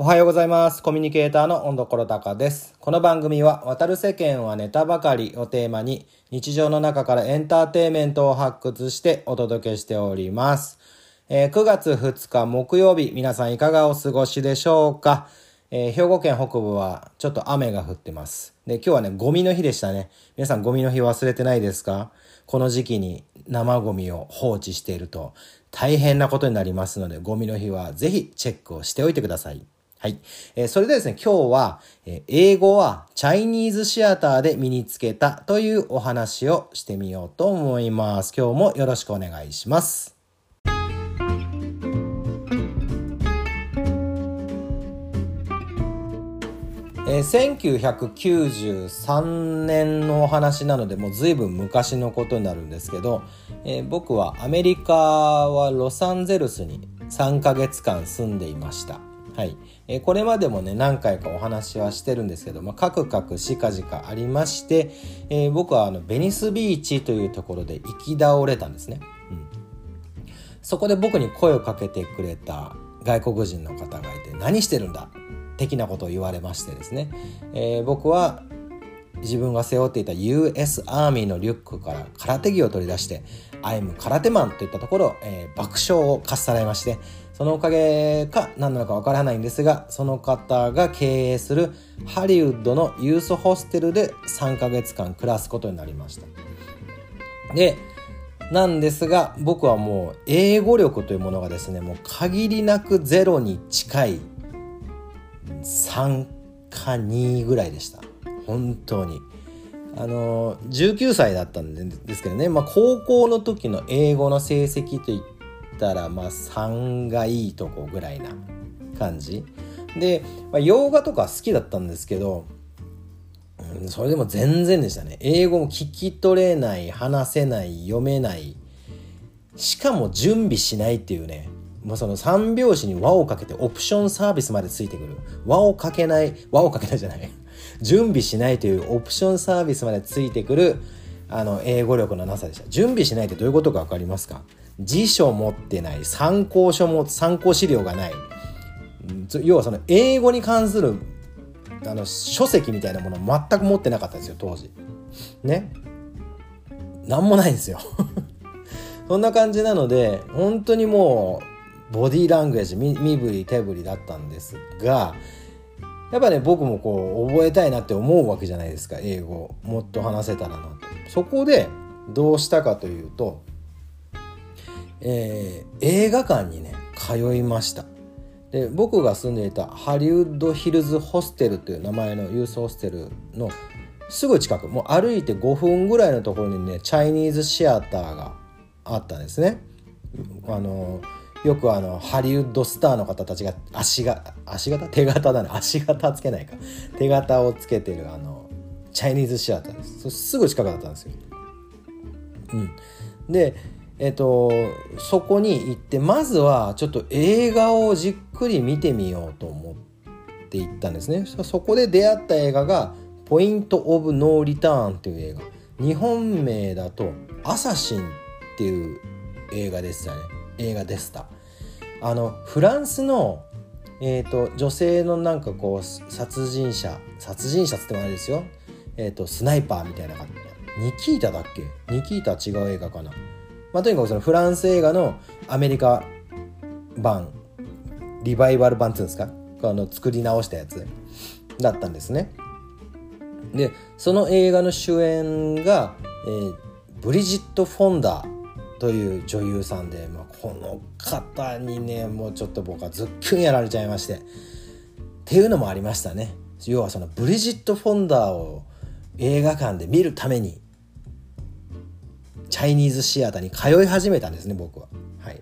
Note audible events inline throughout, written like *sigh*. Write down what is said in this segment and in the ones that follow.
おはようございます。コミュニケーターの温所高です。この番組は、渡る世間はネタばかりをテーマに、日常の中からエンターテイメントを発掘してお届けしております。えー、9月2日木曜日、皆さんいかがお過ごしでしょうか？えー、兵庫県北部はちょっと雨が降ってます。で、今日はね、ゴミの日でしたね。皆さんゴミの日忘れてないですか？この時期に生ゴミを放置していると大変なことになりますので、ゴミの日はぜひチェックをしておいてください。はい。えー、それでですね、今日は、えー、英語はチャイニーズシアターで身につけたというお話をしてみようと思います。今日もよろしくお願いします。えー、1993年のお話なのでもう随分昔のことになるんですけど、えー、僕はアメリカはロサンゼルスに3ヶ月間住んでいました。はい。えこれまでもね、何回かお話はしてるんですけど、まあ、カクカクしかじかありまして、えー、僕はあの、ベニスビーチというところで行き倒れたんですね。うん。そこで僕に声をかけてくれた外国人の方がいて、何してるんだ？的なことを言われましてですね、えー、僕は自分が背負っていた US アーミーのリュックから空手着を取り出して「I'm 空手マン」といったところ、えー、爆笑をかっさらいましてそのおかげか何なのかわからないんですがその方が経営するハリウッドのユースホステルで3ヶ月間暮らすことになりました。でなんですが僕はもう英語力というものがですねもう限りなくゼロに近い3か2ぐらいでした。本当に。あの19歳だったんですけどね、まあ、高校の時の英語の成績といったらまあ3がいいとこぐらいな感じ。で、まあ、洋画とか好きだったんですけど、うん、それでも全然でしたね。英語も聞き取れない話せない読めない。しかも準備しないっていうね。もうその3拍子に輪をかけてオプションサービスまでついてくる。輪をかけない輪をかけないじゃない。*laughs* 準備しないというオプションサービスまでついてくるあの英語力のなさでした。準備しないってどういうことか分かりますか？辞書持ってない参考書も参考資料がない。要はその英語に関するあの書籍みたいなもの全く持ってなかったんですよ当時。ね？何もないんですよ。*laughs* そんな感じなので本当にもうボディーラングエージ身振り手振りだったんですがやっぱね僕もこう覚えたいなって思うわけじゃないですか英語。もっと話せたらなと。そこでどうしたかというとえー、映画館にね通いました。で僕が住んでいたハリウッドヒルズホステルという名前のユースホステルのすぐ近くもう歩いて5分ぐらいのところにねチャイニーズシアターがあったんですね。あのよくあのハリウッドスターの方たちが足が足型？手形だね。足型つけないか。手形をつけてるあのチャイニーズシアターです。すぐ近くだったんですよ、うん、でえっと、そこに行ってまずはちょっと映画をじっくり見てみようと思って行ったんですね。そこで出会った映画が「ポイント・オブ・ノー・リターン」っていう映画。日本名だと「アサシン」っていう映画でしたね。映画でした。あのフランスのえーと、女性のなんかこう殺人者。殺人者っつってもあれですよ、えーと、スナイパーみたいな感じニキータだっけ？ニキータ違う映画かな。まあ、とにかくそのフランス映画のアメリカ版リバイバル版っていうんですか？あの作り直したやつだったんですね。でその映画の主演が、えー、ブリジット・フォンダーという女優さんで、まあ、この方にねもうちょっと僕はズッキュンやられちゃいまして。っていうのもありましたね。要はそのブリジット・フォンダーを映画館で見るためにチャイニーズシアターに通い始めたんですね僕は。はい、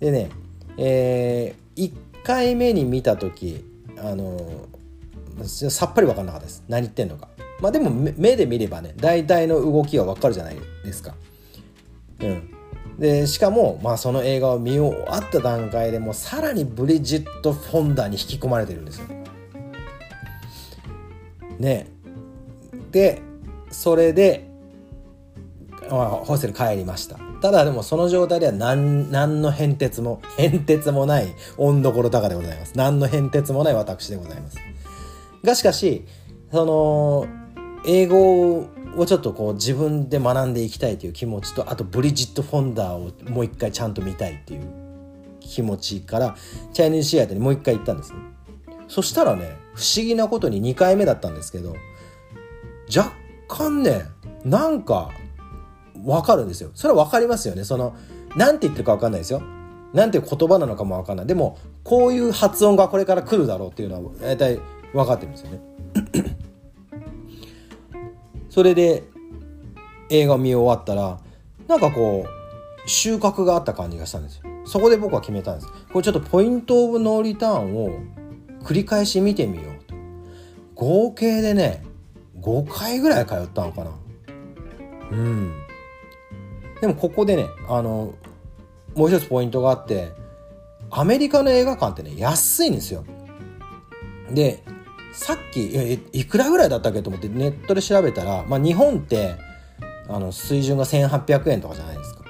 でね、えー、1回目に見た時あのさっぱり分かんなかったです何言ってんのか。まあでも目で見ればね大体の動きは分かるじゃないですか。うん、でしかも、まあ、その映画を見終わった段階でもうさらにブリジット・フォンダーに引き込まれてるんですよ。ねでそれでホステル帰りました。ただでもその状態では何何の変哲も変哲もない温どころ高でございます。何の変哲もない私でございます。がしかしその英語をちょっとこう自分で学んでいきたいという気持ちとあとブリジット・フォンダーをもう一回ちゃんと見たいっていう気持ちからチャイニーズシアターにもう一回行ったんですね。そしたらね不思議なことに2回目だったんですけど若干ねなんか分かるんですよ。それは分かりますよね。その何て言ってるか分かんないですよ。なんて言葉なのかも分かんない。でもこういう発音がこれから来るだろうっていうのは大体分かってるんですよね。*clears throat* それで映画見終わったらなんかこう収穫があった感じがしたんですよ。そこで僕は決めたんです。これちょっとポイントオブノーリターンを繰り返し見てみようと。合計でね5回ぐらい通ったのかな。うん。でもここでねあのもう一つポイントがあってアメリカの映画館ってね安いんですよ。でさっきいくらぐらいだったっけと思ってネットで調べたら、まあ、日本ってあの水準が1800円とかじゃないですか。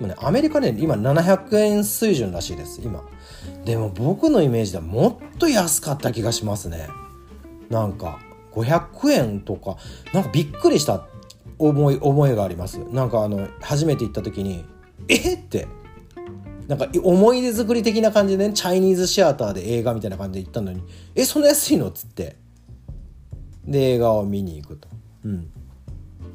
もねアメリカね今700円水準らしいです今。でも僕のイメージではもっと安かった気がしますね。なんか。500円とかなんかびっくりした思い思いがあります。なんかあの初めて行った時にえって。なんか思い出作り的な感じでねチャイニーズシアターで映画みたいな感じで行ったのにえそんな安いのっつって。で映画を見に行くと。うん。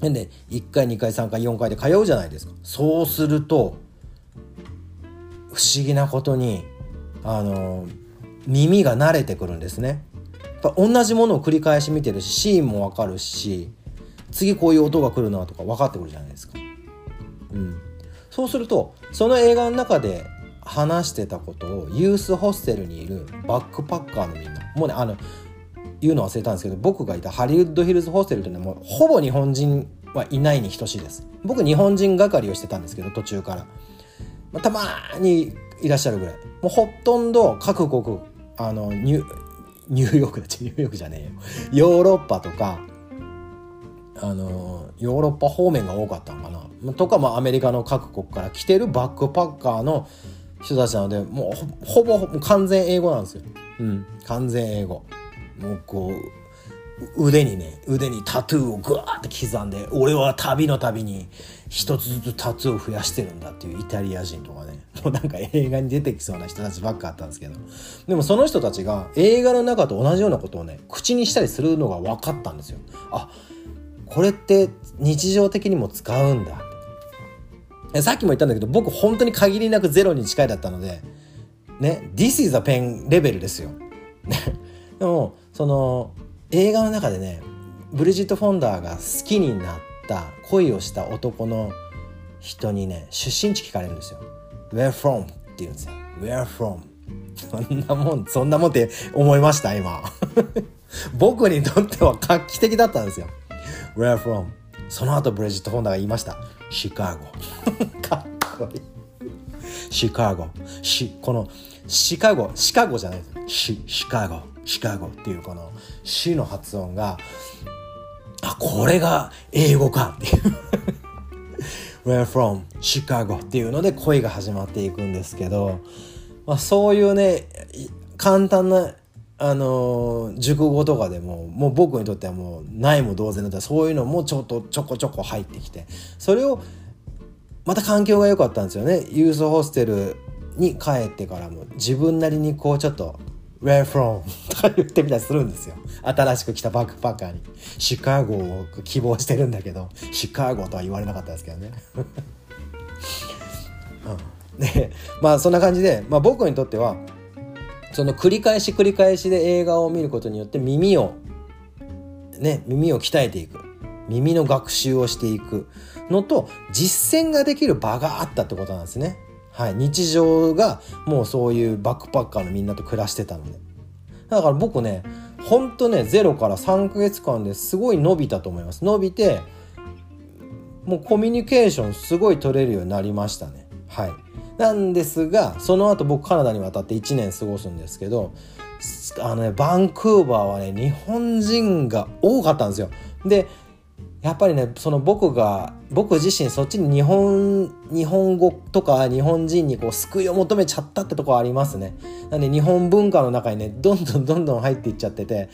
で1回2回3回4回で通うじゃないですか。そうすると不思議なことにあの耳が慣れてくるんですね。やっぱ同じものを繰り返し見てるしシーンも分かるし次こういう音が来るなとか分かってくるじゃないですか。うん、そうするとその映画の中で話してたことをユースホステルにいるバックパッカーのみんなもうねあの言うの忘れたんですけど僕がいたハリウッドヒルズホステルっていうのはもうほぼ日本人はいないに等しいです。僕日本人係をしてたんですけど途中から、まあ、たまにいらっしゃるぐらい。もうほとんど各国あのニュニューヨークだニューヨークじゃねえよヨーロッパとかあのヨーロッパ方面が多かったのかなとか、まあ、アメリカの各国から来てるバックパッカーの人たちなのでもうほほぼ完全英語なんですよ。うん、完全英語。もうこう腕にね腕にタトゥーをグワーって刻んで俺は旅の旅に一つずつタトゥーを増やしてるんだっていうイタリア人とかね *laughs* もうなんか映画に出てきそうな人たちばっかあったんですけどでもその人たちが映画の中と同じようなことをね口にしたりするのが分かったんですよ。あこれって日常的にも使うんださっきも言ったんだけど僕本当に限りなくゼロに近いだったのでね This is a pen レベルですよ。でもその映画の中でねブリジット・フォンダーが好きになった恋をした男の人にね出身地聞かれるんですよ。Where from? って言うんですよ。Where from? そんなもんそんなもんって思いました今 *laughs* 僕にとっては画期的だったんですよ。Where from? その後ブリジット・フォンダーが言いました。シカゴ。*laughs* かっこいい。シカゴ。シ、この、シカゴ、シカゴじゃないです。シ、シカゴ、シカゴっていうこの、シの発音が、あ、これが英語かっていう。*laughs* Where from? シカゴっていうので恋が始まっていくんですけど、まあそういうね、簡単なあの熟語とかでももう僕にとってはもうないも同然だったそういうのもちょっとちょこちょこ入ってきてそれをまた環境が良かったんですよねユースホステルに帰ってからも自分なりにこうちょっと「Where from? *laughs*」とか言ってみたりするんですよ。新しく来たバックパッカーに。シカゴを希望してるんだけどシカゴとは言われなかったですけどね、*laughs* うん、でまあそんな感じで、まあ、僕にとってはその繰り返し繰り返しで映画を見ることによって耳をね耳を鍛えていく。耳の学習をしていくのと実践ができる場があったってことなんですね。はい、日常がもうそういうバックパッカーのみんなと暮らしてたので。だから僕ねほんとね0から3ヶ月間ですごい伸びたと思います。伸びてもうコミュニケーションすごい取れるようになりましたね。はい。なんですがその後僕カナダに渡って1年過ごすんですけどあのねバンクーバーはね日本人が多かったんですよ。でやっぱりねその僕が僕自身そっちに日本日本語とか日本人にこう救いを求めちゃったってとこありますね。なんで日本文化の中にねどんどんどんどん入っていっちゃってて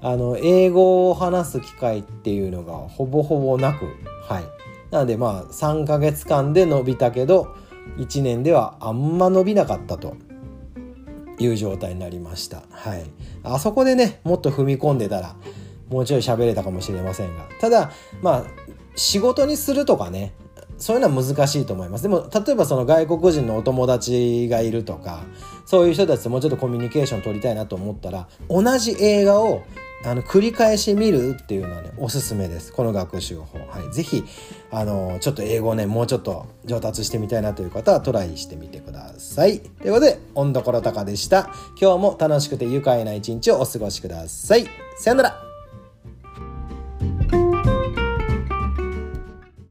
あの英語を話す機会っていうのがほぼほぼなくはい。なのでまあ3ヶ月間で伸びたけど1年ではあんま伸びなかったと。いう状態になりました。はい。あそこでねもっと踏み込んでたらもうちょい喋れたかもしれませんが。ただまあ仕事にするとかねそういうのは難しいと思います。でも例えばその外国人のお友達がいるとかそういう人たちともうちょっとコミュニケーション取りたいなと思ったら同じ映画をあの繰り返し見るっていうのはねおすすめです。この学習法。はい。是非あのちょっと英語をねもうちょっと上達してみたいなという方はトライしてみてください。ということで温どころたかでした。今日も楽しくて愉快な一日をお過ごしください。さよなら。